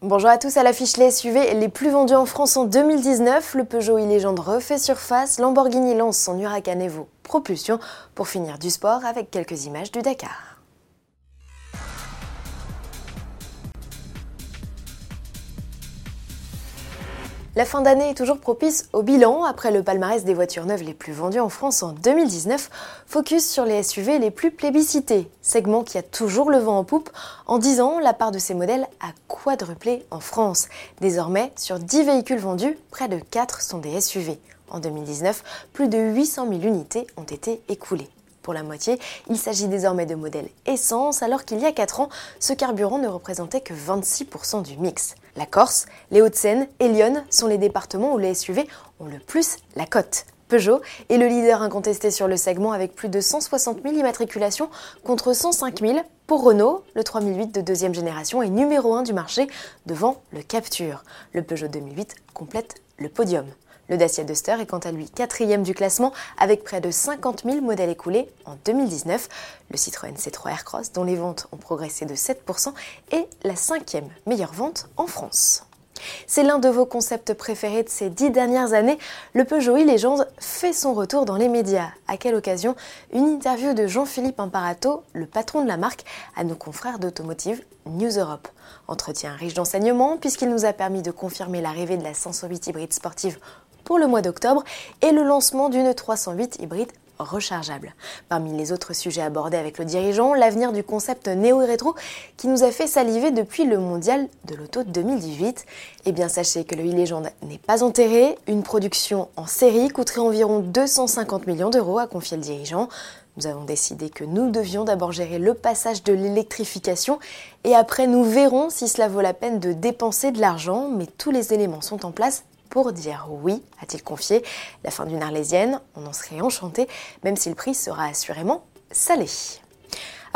Bonjour à tous, à l'affiche les SUV les plus vendus en France en 2019. Le Peugeot e-Légende refait surface, Lamborghini lance son Huracan Evo Propulsion pour finir du sport avec quelques images du Dakar. La fin d'année est toujours propice au bilan. Après le palmarès des voitures neuves les plus vendues en France en 2019, focus sur les SUV les plus plébiscités, segment qui a toujours le vent en poupe. En 10 ans, la part de ces modèles a quadruplé en France. Désormais, sur 10 véhicules vendus, près de 4 sont des SUV. En 2019, plus de 800 000 unités ont été écoulées pour la moitié. Il s'agit désormais de modèles essence, alors qu'il y a 4 ans, ce carburant ne représentait que 26% du mix. La Corse, les Hauts-de-Seine et Lyon sont les départements où les SUV ont le plus la cote. Peugeot est le leader incontesté sur le segment avec plus de 160 000 immatriculations contre 105 000 pour Renault. Le 3008 de deuxième génération est numéro 1 du marché devant le Capture. Le Peugeot 2008 complète le podium. Le Dacia Duster est quant à lui quatrième du classement avec près de 50 000 modèles écoulés en 2019. Le Citroën C3 Aircross, dont les ventes ont progressé de 7%, est la cinquième meilleure vente en France. C'est l'un de vos concepts préférés de ces dix dernières années. Le Peugeot e-Légende fait son retour dans les médias. À quelle occasion? Une interview de Jean-Philippe Imparato, le patron de la marque, à nos confrères d'Automotive News Europe. Entretien riche d'enseignements puisqu'il nous a permis de confirmer l'arrivée de la 508 hybride sportive pour le mois d'octobre et le lancement d'une 308 hybride rechargeable. Parmi les autres sujets abordés avec le dirigeant, l'avenir du concept néo-rétro qui nous a fait saliver depuis le mondial de l'auto 2018. Eh bien, sachez que le e-légende n'est pas enterré. Une production en série coûterait environ 250 millions d'euros, a confié le dirigeant. Nous avons décidé que nous devions d'abord gérer le passage de l'électrification et après nous verrons si cela vaut la peine de dépenser de l'argent, mais tous les éléments sont en place pour dire oui, a-t-il confié. La fin d'une arlésienne, on en serait enchanté, même si le prix sera assurément salé.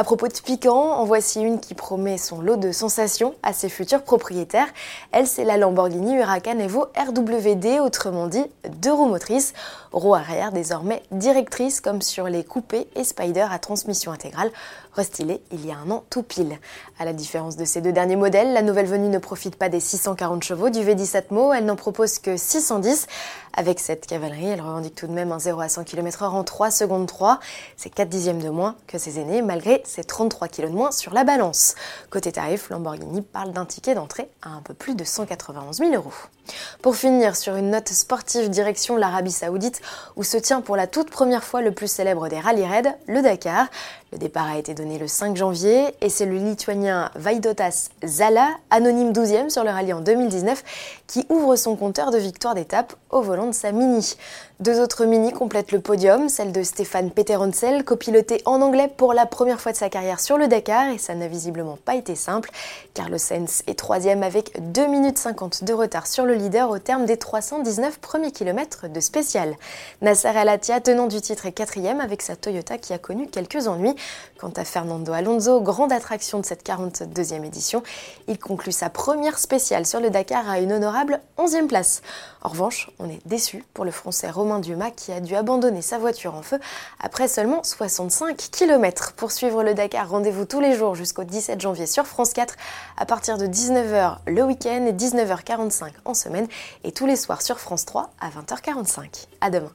À propos de piquant, en voici une qui promet son lot de sensations à ses futurs propriétaires. Elle, c'est la Lamborghini Huracan Evo RWD, autrement dit deux roues motrices, roue arrière désormais directrice comme sur les coupés et Spider à transmission intégrale, restylée il y a un an tout pile. À la différence de ces deux derniers modèles, la nouvelle venue ne profite pas des 640 chevaux du V10 Atmo, elle n'en propose que 610. Avec cette cavalerie, elle revendique tout de même un 0 à 100 km/h en 3 secondes 3. C'est 4 dixièmes de moins que ses aînés, malgré ses 33 kg de moins sur la balance. Côté tarif, Lamborghini parle d'un ticket d'entrée à un peu plus de 191 000 euros. Pour finir sur une note sportive direction l'Arabie Saoudite, où se tient pour la toute première fois le plus célèbre des rallye raids, le Dakar. Le départ a été donné le 5 janvier et c'est le lituanien Vaidotas Zala, anonyme 12e sur le rallye en 2019, qui ouvre son compteur de victoires d'étape au volant de sa Mini. Deux autres Mini complètent le podium, celle de Stéphane Peteroncel, copiloté en anglais pour la première fois de sa carrière sur le Dakar et ça n'a visiblement pas été simple. Carlos Sainz est troisième avec 2 minutes 50 de retard sur le leader au terme des 319 premiers kilomètres de spécial. Nasser El Attiyah, tenant du titre, est quatrième avec sa Toyota qui a connu quelques ennuis. Quant à Fernando Alonso, grande attraction de cette 42e édition, il conclut sa première spéciale sur le Dakar à une honorable 11e place. En revanche, on est déçu pour le français Romain Dumas qui a dû abandonner sa voiture en feu après seulement 65 km. Pour suivre le Dakar, rendez-vous tous les jours jusqu'au 17 janvier sur France 4 à partir de 19h le week-end et 19h45 en et tous les soirs sur France 3 à 20h45. À demain.